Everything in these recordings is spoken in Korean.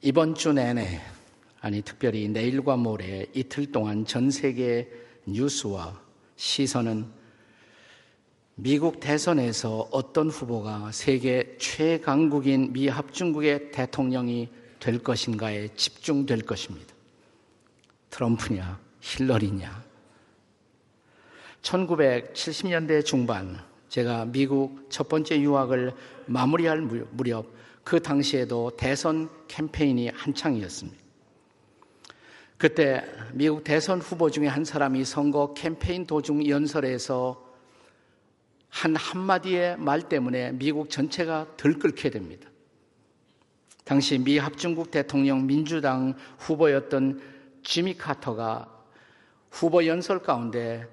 이번 주 내내, 아니, 특별히 내일과 모레 이틀 동안 전 세계 뉴스와 시선은 미국 대선에서 어떤 후보가 세계 최강국인 미 합중국의 대통령이 될 것인가에 집중될 것입니다. 트럼프냐, 힐러리냐. 1970년대 중반, 제가 미국 첫 번째 유학을 마무리할 무렵 그 당시에도 대선 캠페인이 한창이었습니다. 그때 미국 대선 후보 중에 한 사람이 선거 캠페인 도중 연설에서 한 한마디의 말 때문에 미국 전체가 들끓게 됩니다. 당시 미 합중국 대통령 민주당 후보였던 지미 카터가 후보 연설 가운데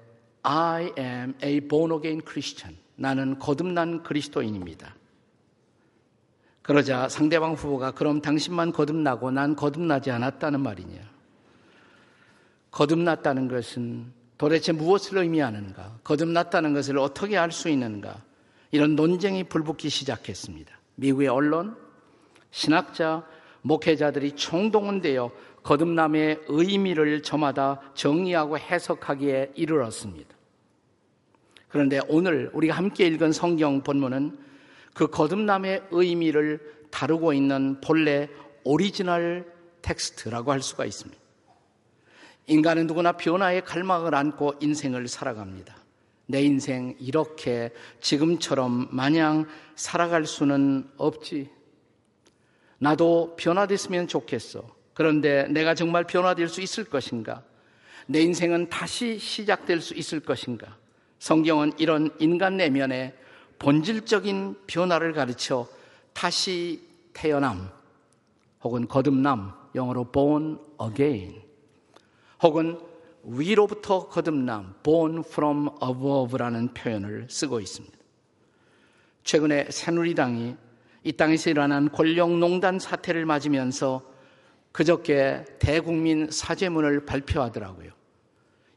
I am a born again Christian. 나는 거듭난 그리스도인입니다. 그러자 상대방 후보가 그럼 당신만 거듭나고 난 거듭나지 않았다는 말이냐. 거듭났다는 것은 도대체 무엇을 의미하는가? 거듭났다는 것을 어떻게 알 수 있는가? 이런 논쟁이 불붙기 시작했습니다. 미국의 언론, 신학자, 목회자들이 총동원되어 거듭남의 의미를 저마다 정의하고 해석하기에 이르렀습니다. 그런데 오늘 우리가 함께 읽은 성경 본문은 그 거듭남의 의미를 다루고 있는 본래 오리지널 텍스트라고 할 수가 있습니다. 인간은 누구나 변화의 갈망을 안고 인생을 살아갑니다. 내 인생 이렇게 지금처럼 마냥 살아갈 수는 없지. 나도 변화됐으면 좋겠어. 그런데 내가 정말 변화될 수 있을 것인가? 내 인생은 다시 시작될 수 있을 것인가? 성경은 이런 인간 내면의 본질적인 변화를 가르쳐 다시 태어남 혹은 거듭남, 영어로 born again 혹은 위로부터 거듭남, born from above라는 표현을 쓰고 있습니다. 최근에 새누리당이 이 땅에서 일어난 권력농단 사태를 맞으면서 그저께 대국민 사죄문을 발표하더라고요.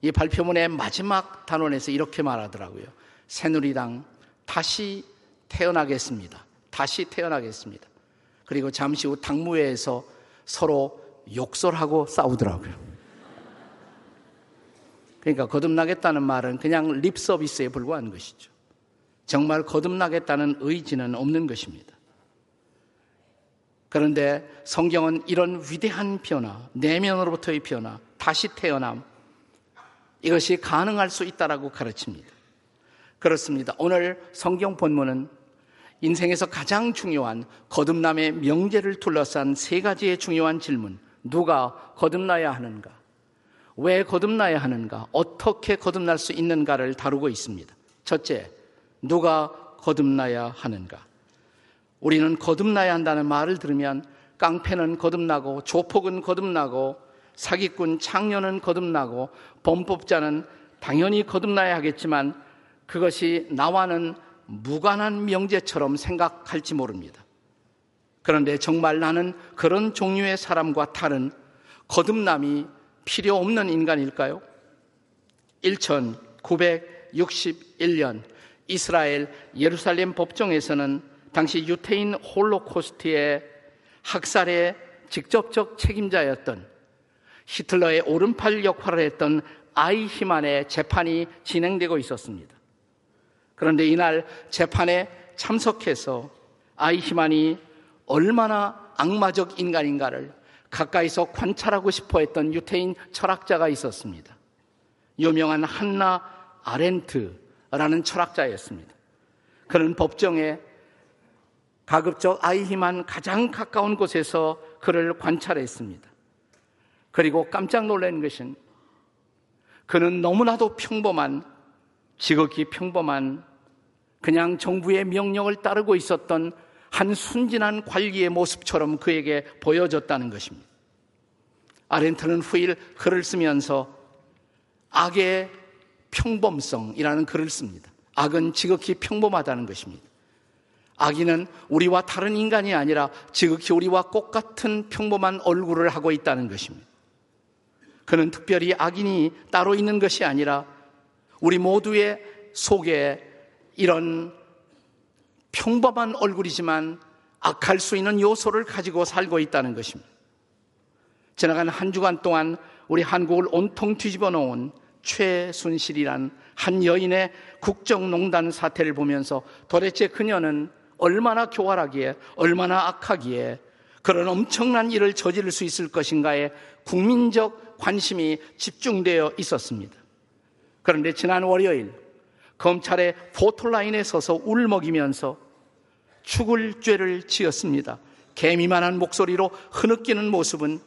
이 발표문의 마지막 단원에서 이렇게 말하더라고요. 새누리당 다시 태어나겠습니다. 다시 태어나겠습니다. 그리고 잠시 후 당무회에서 서로 욕설하고 싸우더라고요. 그러니까 거듭나겠다는 말은 그냥 립 서비스에 불과한 것이죠. 정말 거듭나겠다는 의지는 없는 것입니다. 그런데 성경은 이런 위대한 변화, 내면으로부터의 변화, 다시 태어남, 이것이 가능할 수 있다라고 가르칩니다. 그렇습니다. 오늘 성경 본문은 인생에서 가장 중요한 거듭남의 명제를 둘러싼 세 가지의 중요한 질문. 누가 거듭나야 하는가? 왜 거듭나야 하는가? 어떻게 거듭날 수 있는가를 다루고 있습니다. 첫째, 누가 거듭나야 하는가? 우리는 거듭나야 한다는 말을 들으면 깡패는 거듭나고 조폭은 거듭나고 사기꾼 창녀는 거듭나고 범법자는 당연히 거듭나야 하겠지만 그것이 나와는 무관한 명제처럼 생각할지 모릅니다. 그런데 정말 나는 그런 종류의 사람과 다른 거듭남이 필요 없는 인간일까요? 1961년 이스라엘 예루살렘 법정에서는 당시 유태인 홀로코스트의 학살의 직접적 책임자였던 히틀러의 오른팔 역할을 했던 아이히만의 재판이 진행되고 있었습니다. 그런데 이날 재판에 참석해서 아이히만이 얼마나 악마적 인간인가를 가까이서 관찰하고 싶어 했던 유태인 철학자가 있었습니다. 유명한 한나 아렌트라는 철학자였습니다. 그는 법정에 가급적 아이히만 가장 가까운 곳에서 그를 관찰했습니다. 그리고 깜짝 놀란 것은 그는 너무나도 평범한, 지극히 평범한 그냥 정부의 명령을 따르고 있었던 한 순진한 관리의 모습처럼 그에게 보여졌다는 것입니다. 아렌트는 후일 글을 쓰면서 악의 평범성이라는 글을 씁니다. 악은 지극히 평범하다는 것입니다. 악인은 우리와 다른 인간이 아니라 지극히 우리와 똑같은 평범한 얼굴을 하고 있다는 것입니다. 그는 특별히 악인이 따로 있는 것이 아니라 우리 모두의 속에 이런 평범한 얼굴이지만 악할 수 있는 요소를 가지고 살고 있다는 것입니다. 지나간 한 주간 동안 우리 한국을 온통 뒤집어 놓은 최순실이란 한 여인의 국정농단 사태를 보면서 도대체 그녀는 얼마나 교활하기에, 얼마나 악하기에 그런 엄청난 일을 저지를 수 있을 것인가에 국민적 관심이 집중되어 있었습니다. 그런데 지난 월요일 검찰의 포토라인에 서서 울먹이면서 죽을 죄를 지었습니다. 개미만한 목소리로 흐느끼는 모습은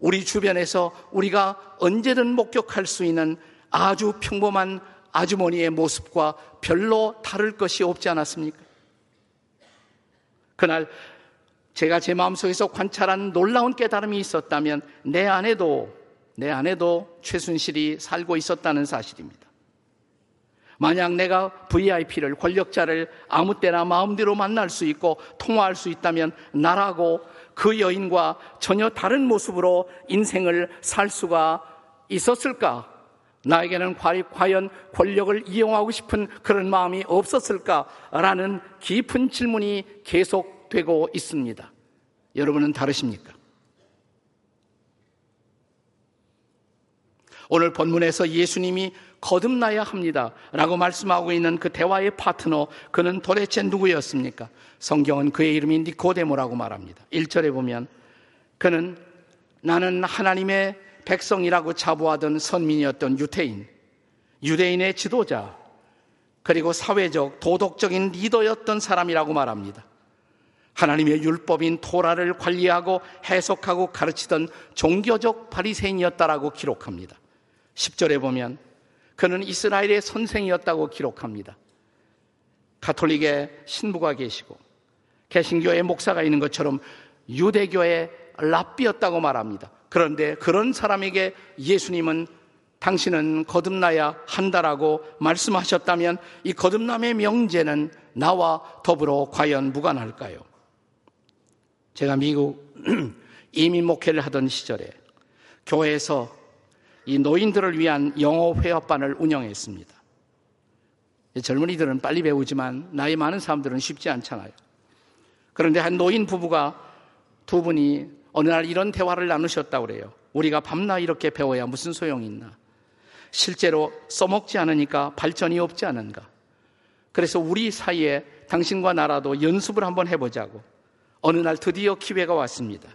우리 주변에서 우리가 언제든 목격할 수 있는 아주 평범한 아주머니의 모습과 별로 다를 것이 없지 않았습니까? 그날 제가 제 마음속에서 관찰한 놀라운 깨달음이 있었다면 내 안에도 내 안에도 최순실이 살고 있었다는 사실입니다. 만약 내가 VIP를 권력자를 아무 때나 마음대로 만날 수 있고 통화할 수 있다면 나라고 그 여인과 전혀 다른 모습으로 인생을 살 수가 있었을까? 나에게는 과연 권력을 이용하고 싶은 그런 마음이 없었을까라는 깊은 질문이 계속되고 있습니다. 여러분은 다르십니까? 오늘 본문에서 예수님이 거듭나야 합니다. 라고 말씀하고 있는 그 대화의 파트너, 그는 도대체 누구였습니까? 성경은 그의 이름이 니코데모라고 말합니다. 1절에 보면 그는 나는 하나님의 백성이라고 자부하던 선민이었던 유태인, 유대인의 지도자, 그리고 사회적, 도덕적인 리더였던 사람이라고 말합니다. 하나님의 율법인 토라를 관리하고 해석하고 가르치던 종교적 바리새인이었다라고 기록합니다. 10절에 보면 그는 이스라엘의 선생이었다고 기록합니다. 가톨릭의 신부가 계시고 개신교의 목사가 있는 것처럼 유대교의 랍비였다고 말합니다. 그런데 그런 사람에게 예수님은 당신은 거듭나야 한다라고 말씀하셨다면 이 거듭남의 명제는 나와 더불어 과연 무관할까요? 제가 미국 이민 목회를 하던 시절에 교회에서 이 노인들을 위한 영어 회화반을 운영했습니다. 젊은이들은 빨리 배우지만 나이 많은 사람들은 쉽지 않잖아요. 그런데 한 노인 부부가 두 분이 어느 날 이런 대화를 나누셨다고 그래요. 우리가 밤낮 이렇게 배워야 무슨 소용이 있나. 실제로 써먹지 않으니까 발전이 없지 않은가. 그래서 우리 사이에 당신과 나라도 연습을 한번 해보자고. 어느 날 드디어 기회가 왔습니다.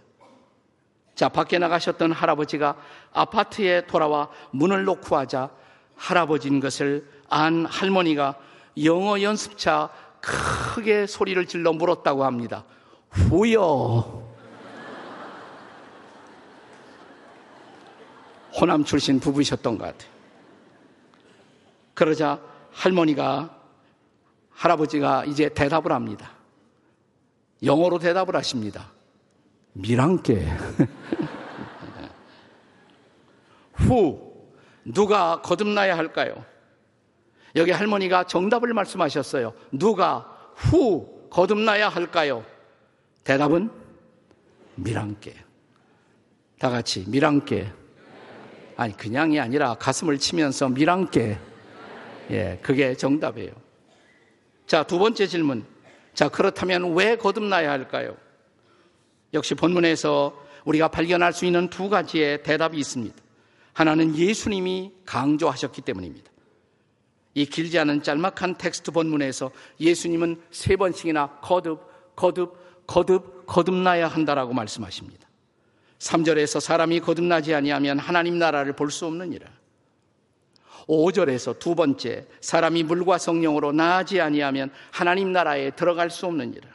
자, 밖에 나가셨던 할아버지가 아파트에 돌아와 문을 놓고 하자 할아버지인 것을 안 할머니가 영어 연습차 크게 소리를 질러 물었다고 합니다. 후여. 호남 출신 부부이셨던 것 같아요. 그러자 할머니가 할아버지가 이제 대답을 합니다. 영어로 대답을 하십니다. 미랑께. 후, 누가 거듭나야 할까요? 여기 할머니가 정답을 말씀하셨어요. 누가 후 거듭나야 할까요? 대답은 미랑께. 다 같이 미랑께. 아니 그냥이 아니라 가슴을 치면서 미랑께. 예, 그게 정답이에요. 자, 두 번째 질문. 자, 그렇다면 왜 거듭나야 할까요? 역시 본문에서 우리가 발견할 수 있는 두 가지의 대답이 있습니다. 하나는 예수님이 강조하셨기 때문입니다. 이 길지 않은 짤막한 텍스트 본문에서 예수님은 세 번씩이나 거듭, 거듭, 거듭, 거듭나야 한다라고 말씀하십니다. 3절에서 사람이 거듭나지 아니하면 하나님 나라를 볼 수 없느니라. 5절에서 두 번째 사람이 물과 성령으로 나아지 아니하면 하나님 나라에 들어갈 수 없느니라.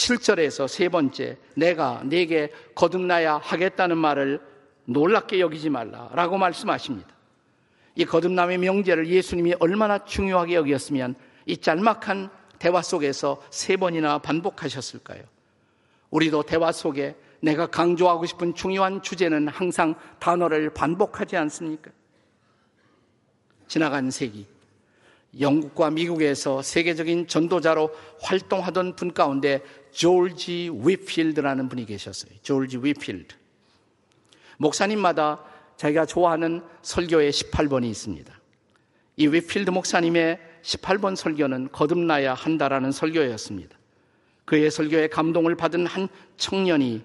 7절에서 세 번째, 내가 네게 거듭나야 하겠다는 말을 놀랍게 여기지 말라라고 말씀하십니다. 이 거듭남의 명제를 예수님이 얼마나 중요하게 여겼으면 이 짤막한 대화 속에서 세 번이나 반복하셨을까요? 우리도 대화 속에 내가 강조하고 싶은 중요한 주제는 항상 단어를 반복하지 않습니까? 지나간 세기, 영국과 미국에서 세계적인 전도자로 활동하던 분 가운데 조지 위필드라는 분이 계셨어요. 조지 위필드. 목사님마다 자기가 좋아하는 설교의 18번이 있습니다. 이 위필드 목사님의 18번 설교는 거듭나야 한다라는 설교였습니다. 그의 설교에 감동을 받은 한 청년이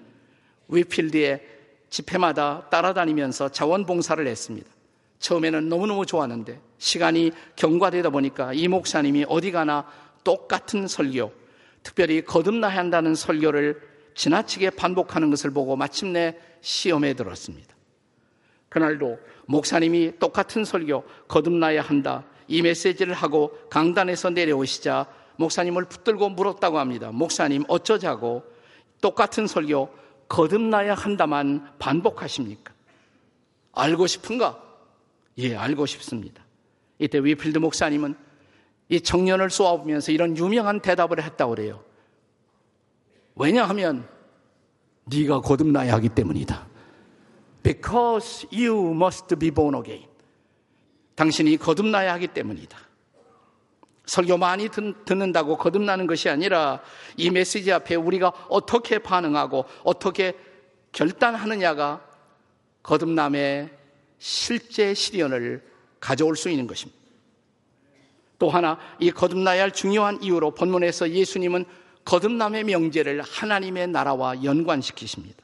위필드의 집회마다 따라다니면서 자원봉사를 했습니다. 처음에는 너무너무 좋았는데 시간이 경과되다 보니까 이 목사님이 어디 가나 똑같은 설교, 특별히 거듭나야 한다는 설교를 지나치게 반복하는 것을 보고 마침내 시험에 들었습니다. 그날도 목사님이 똑같은 설교, 거듭나야 한다. 이 메시지를 하고 강단에서 내려오시자 목사님을 붙들고 물었다고 합니다. 목사님 어쩌자고 똑같은 설교, 거듭나야 한다만 반복하십니까? 알고 싶은가? 예, 알고 싶습니다. 이때 위필드 목사님은 이 청년을 쏘아보면서 이런 유명한 대답을 했다고 그래요. 왜냐하면 네가 거듭나야 하기 때문이다. Because you must be born again. 당신이 거듭나야 하기 때문이다. 설교 많이 듣는다고 거듭나는 것이 아니라 이 메시지 앞에 우리가 어떻게 반응하고 어떻게 결단하느냐가 거듭남의 실제 실현을 가져올 수 있는 것입니다. 또 하나 이 거듭나야 할 중요한 이유로 본문에서 예수님은 거듭남의 명제를 하나님의 나라와 연관시키십니다.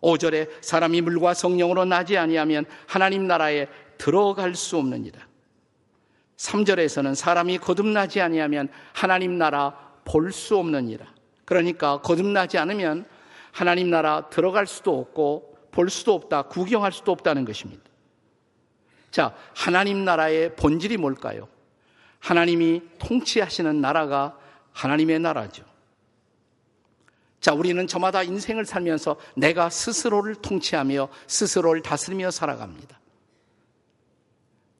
5절에 사람이 물과 성령으로 나지 아니하면 하나님 나라에 들어갈 수 없느니라. 3절에서는 사람이 거듭나지 아니하면 하나님 나라 볼 수 없느니라. 그러니까 거듭나지 않으면 하나님 나라 들어갈 수도 없고 볼 수도 없다, 구경할 수도 없다는 것입니다. 자, 하나님 나라의 본질이 뭘까요? 하나님이 통치하시는 나라가 하나님의 나라죠. 자, 우리는 저마다 인생을 살면서 내가 스스로를 통치하며 스스로를 다스리며 살아갑니다.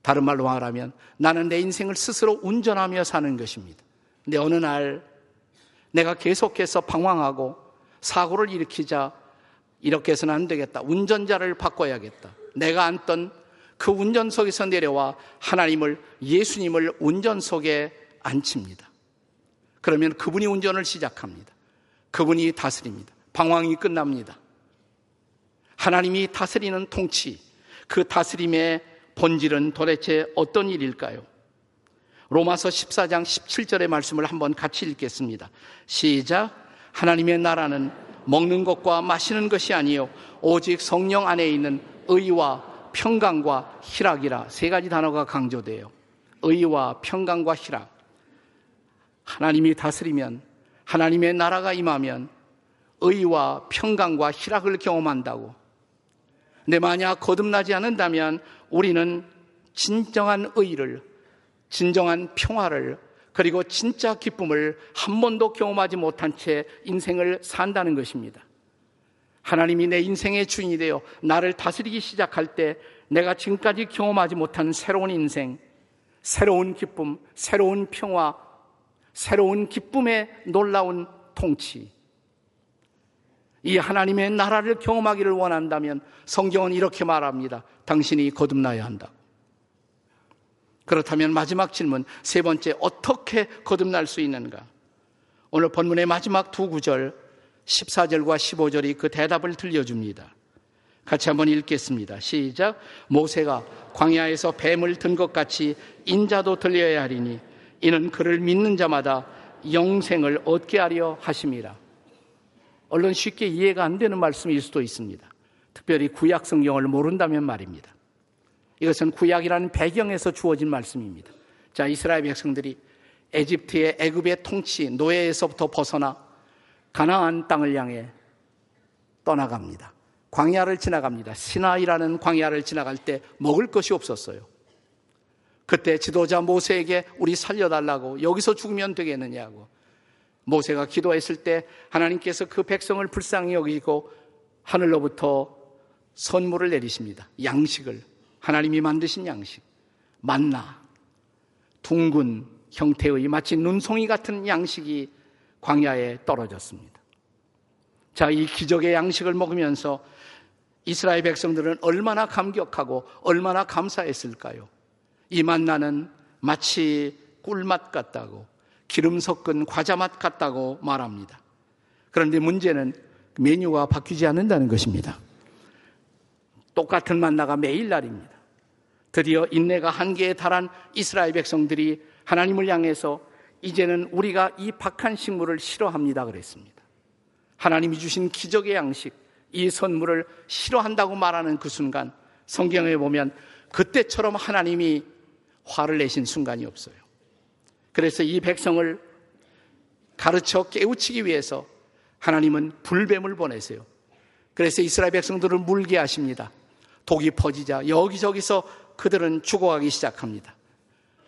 다른 말로 말하면 나는 내 인생을 스스로 운전하며 사는 것입니다. 근데 어느 날 내가 계속해서 방황하고 사고를 일으키자 이렇게 해서는 안 되겠다. 운전자를 바꿔야겠다. 내가 앉던 그 운전석에서 내려와 하나님을, 예수님을 운전석에 앉힙니다. 그러면 그분이 운전을 시작합니다. 그분이 다스립니다. 방황이 끝납니다. 하나님이 다스리는 통치, 그 다스림의 본질은 도대체 어떤 일일까요? 로마서 14장 17절의 말씀을 한번 같이 읽겠습니다. 시작. 하나님의 나라는 먹는 것과 마시는 것이 아니요 오직 성령 안에 있는 의와 평강과 희락이라 세 가지 단어가 강조돼요. 의와 평강과 희락. 하나님이 다스리면 하나님의 나라가 임하면 의와 평강과 희락을 경험한다고. 근데 만약 거듭나지 않는다면 우리는 진정한 의를, 진정한 평화를, 그리고 진짜 기쁨을 한 번도 경험하지 못한 채 인생을 산다는 것입니다. 하나님이 내 인생의 주인이 되어 나를 다스리기 시작할 때 내가 지금까지 경험하지 못한 새로운 인생, 새로운 기쁨, 새로운 평화, 새로운 기쁨의 놀라운 통치. 이 하나님의 나라를 경험하기를 원한다면 성경은 이렇게 말합니다. 당신이 거듭나야 한다. 그렇다면 마지막 질문, 세 번째, 어떻게 거듭날 수 있는가? 오늘 본문의 마지막 두 구절, 14절과 15절이 그 대답을 들려줍니다. 같이 한번 읽겠습니다. 시작. 모세가 광야에서 뱀을 든 것 같이 인자도 들려야 하리니 이는 그를 믿는 자마다 영생을 얻게 하려 하심이라. 얼른 쉽게 이해가 안 되는 말씀일 수도 있습니다. 특별히 구약 성경을 모른다면 말입니다. 이것은 구약이라는 배경에서 주어진 말씀입니다. 자, 이스라엘 백성들이 에집트의 애굽의 통치 노예에서부터 벗어나 가나안 땅을 향해 떠나갑니다. 광야를 지나갑니다. 시나이라는 광야를 지나갈 때 먹을 것이 없었어요. 그때 지도자 모세에게 우리 살려달라고 여기서 죽으면 되겠느냐고 모세가 기도했을 때 하나님께서 그 백성을 불쌍히 여기고 하늘로부터 선물을 내리십니다. 양식을 하나님이 만드신 양식 만나 둥근 형태의 마치 눈송이 같은 양식이 광야에 떨어졌습니다. 자, 이 기적의 양식을 먹으면서 이스라엘 백성들은 얼마나 감격하고 얼마나 감사했을까요? 이 만나는 마치 꿀맛 같다고 기름 섞은 과자 맛 같다고 말합니다. 그런데 문제는 메뉴가 바뀌지 않는다는 것입니다. 똑같은 만나가 매일 날입니다. 드디어 인내가 한계에 달한 이스라엘 백성들이 하나님을 향해서 이제는 우리가 이 박한 식물을 싫어합니다 그랬습니다. 하나님이 주신 기적의 양식, 이 선물을 싫어한다고 말하는 그 순간 성경에 보면 그때처럼 하나님이 화를 내신 순간이 없어요. 그래서 이 백성을 가르쳐 깨우치기 위해서 하나님은 불뱀을 보내세요. 그래서 이스라엘 백성들을 물게 하십니다. 독이 퍼지자 여기저기서 그들은 죽어가기 시작합니다.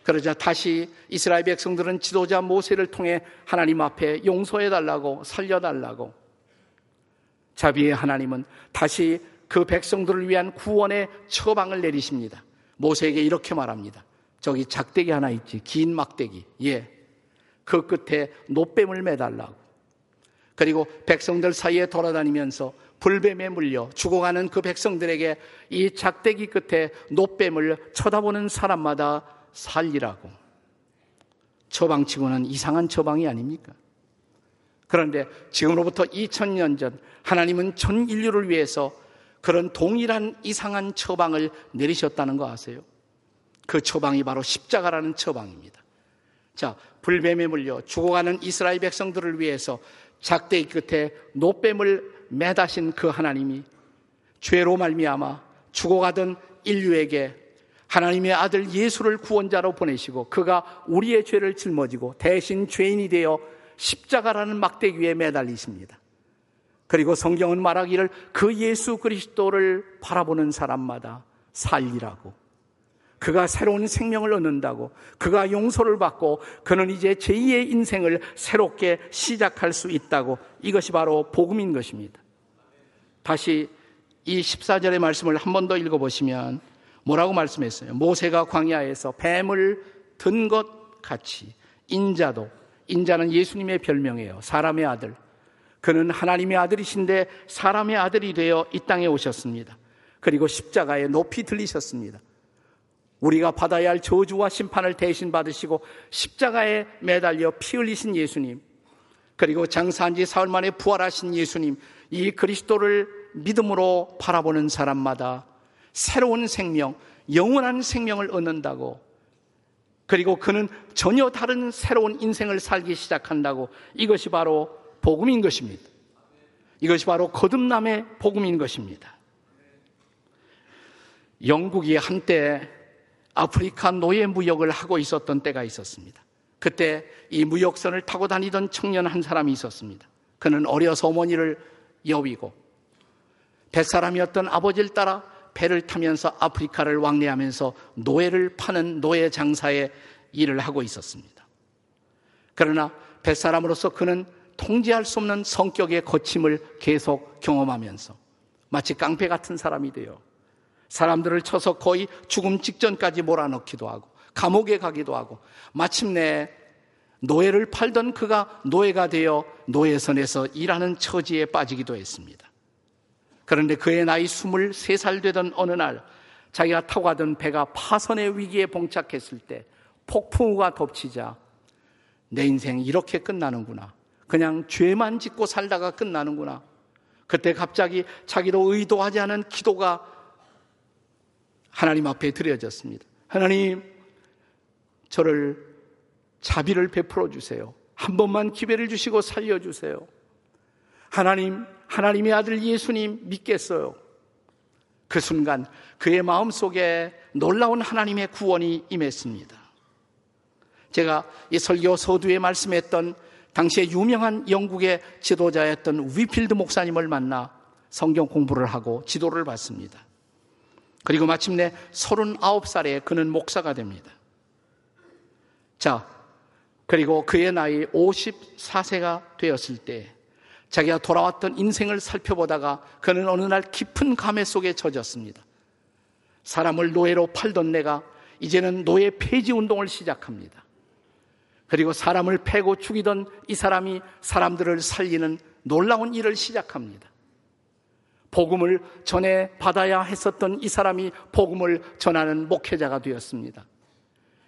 그러자 다시 이스라엘 백성들은 지도자 모세를 통해 하나님 앞에 용서해 달라고 살려 달라고 자비의 하나님은 다시 그 백성들을 위한 구원의 처방을 내리십니다. 모세에게 이렇게 말합니다. 저기 작대기 하나 있지. 긴 막대기. 예. 그 끝에 노뱀을 매달라고. 그리고 백성들 사이에 돌아다니면서 불뱀에 물려 죽어가는 그 백성들에게 이 작대기 끝에 노뱀을 쳐다보는 사람마다 살리라고. 처방치고는 이상한 처방이 아닙니까? 그런데 지금으로부터 2000년 전 하나님은 전 인류를 위해서 그런 동일한 이상한 처방을 내리셨다는 거 아세요? 그 처방이 바로 십자가라는 처방입니다. 자, 불뱀에 물려 죽어가는 이스라엘 백성들을 위해서 작대기 끝에 노뱀을 매다신 그 하나님이 죄로 말미암아 죽어가던 인류에게 하나님의 아들 예수를 구원자로 보내시고 그가 우리의 죄를 짊어지고 대신 죄인이 되어 십자가라는 막대기 위에 매달리십니다. 그리고 성경은 말하기를 그 예수 그리스도를 바라보는 사람마다 살리라고. 그가 새로운 생명을 얻는다고. 그가 용서를 받고 그는 이제 제2의 인생을 새롭게 시작할 수 있다고. 이것이 바로 복음인 것입니다. 다시 이 14절의 말씀을 한 번 더 읽어보시면 뭐라고 말씀했어요? 모세가 광야에서 뱀을 든 것 같이 인자도 인자는 예수님의 별명이에요. 사람의 아들. 그는 하나님의 아들이신데 사람의 아들이 되어 이 땅에 오셨습니다. 그리고 십자가에 높이 들리셨습니다. 우리가 받아야 할 저주와 심판을 대신 받으시고 십자가에 매달려 피 흘리신 예수님, 그리고 장사한 지 사흘 만에 부활하신 예수님, 이 그리스도를 믿음으로 바라보는 사람마다 새로운 생명, 영원한 생명을 얻는다고 그리고 그는 전혀 다른 새로운 인생을 살기 시작한다고 이것이 바로 복음인 것입니다. 이것이 바로 거듭남의 복음인 것입니다. 영국이 한때 아프리카 노예 무역을 하고 있었던 때가 있었습니다. 그때 이 무역선을 타고 다니던 청년 한 사람이 있었습니다. 그는 어려서 어머니를 여위고 뱃사람이었던 아버지를 따라 배를 타면서 아프리카를 왕래하면서 노예를 파는 노예 장사의 일을 하고 있었습니다. 그러나 뱃사람으로서 그는 통제할 수 없는 성격의 거침을 계속 경험하면서 마치 깡패 같은 사람이 되어 사람들을 쳐서 거의 죽음 직전까지 몰아넣기도 하고 감옥에 가기도 하고 마침내 노예를 팔던 그가 노예가 되어 노예선에서 일하는 처지에 빠지기도 했습니다. 그런데 그의 나이 23살 되던 어느 날 자기가 타고 가던 배가 파선의 위기에 봉착했을 때 폭풍우가 덮치자 내 인생 이렇게 끝나는구나. 그냥 죄만 짓고 살다가 끝나는구나. 그때 갑자기 자기도 의도하지 않은 기도가 하나님 앞에 드려졌습니다. 하나님, 저를 자비를 베풀어 주세요. 한 번만 기회를 주시고 살려 주세요. 하나님, 하나님의 아들 예수님 믿겠어요. 그 순간 그의 마음 속에 놀라운 하나님의 구원이 임했습니다. 제가 이 설교 서두에 말씀했던 당시에 유명한 영국의 지도자였던 위필드 목사님을 만나 성경 공부를 하고 지도를 받습니다. 그리고 마침내 39살에 그는 목사가 됩니다. 자, 그리고 그의 나이 54세가 되었을 때 자기가 돌아왔던 인생을 살펴보다가 그는 어느 날 깊은 감회 속에 젖었습니다. 사람을 노예로 팔던 내가 이제는 노예 폐지 운동을 시작합니다. 그리고 사람을 패고 죽이던 이 사람이 사람들을 살리는 놀라운 일을 시작합니다. 복음을 전해 받아야 했었던 이 사람이 복음을 전하는 목회자가 되었습니다.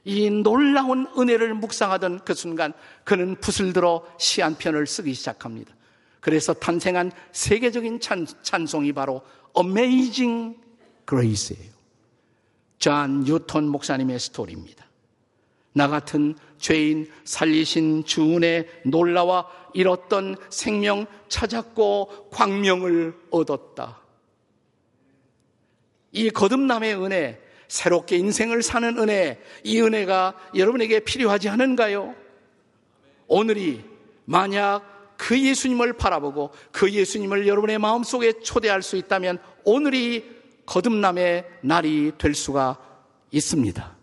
이 놀라운 은혜를 묵상하던 그 순간 그는 붓을 들어 시 한 편을 쓰기 시작합니다. 그래서 탄생한 세계적인 찬, 찬송이 바로 Amazing Grace예요. 존 뉴턴 목사님의 스토리입니다. 나 같은 죄인 살리신 주 은혜 놀라와 잃었던 생명 찾았고 광명을 얻었다. 이 거듭남의 은혜, 새롭게 인생을 사는 은혜, 이 은혜가 여러분에게 필요하지 않은가요? 오늘이 만약 그 예수님을 바라보고 그 예수님을 여러분의 마음속에 초대할 수 있다면 오늘이 거듭남의 날이 될 수가 있습니다.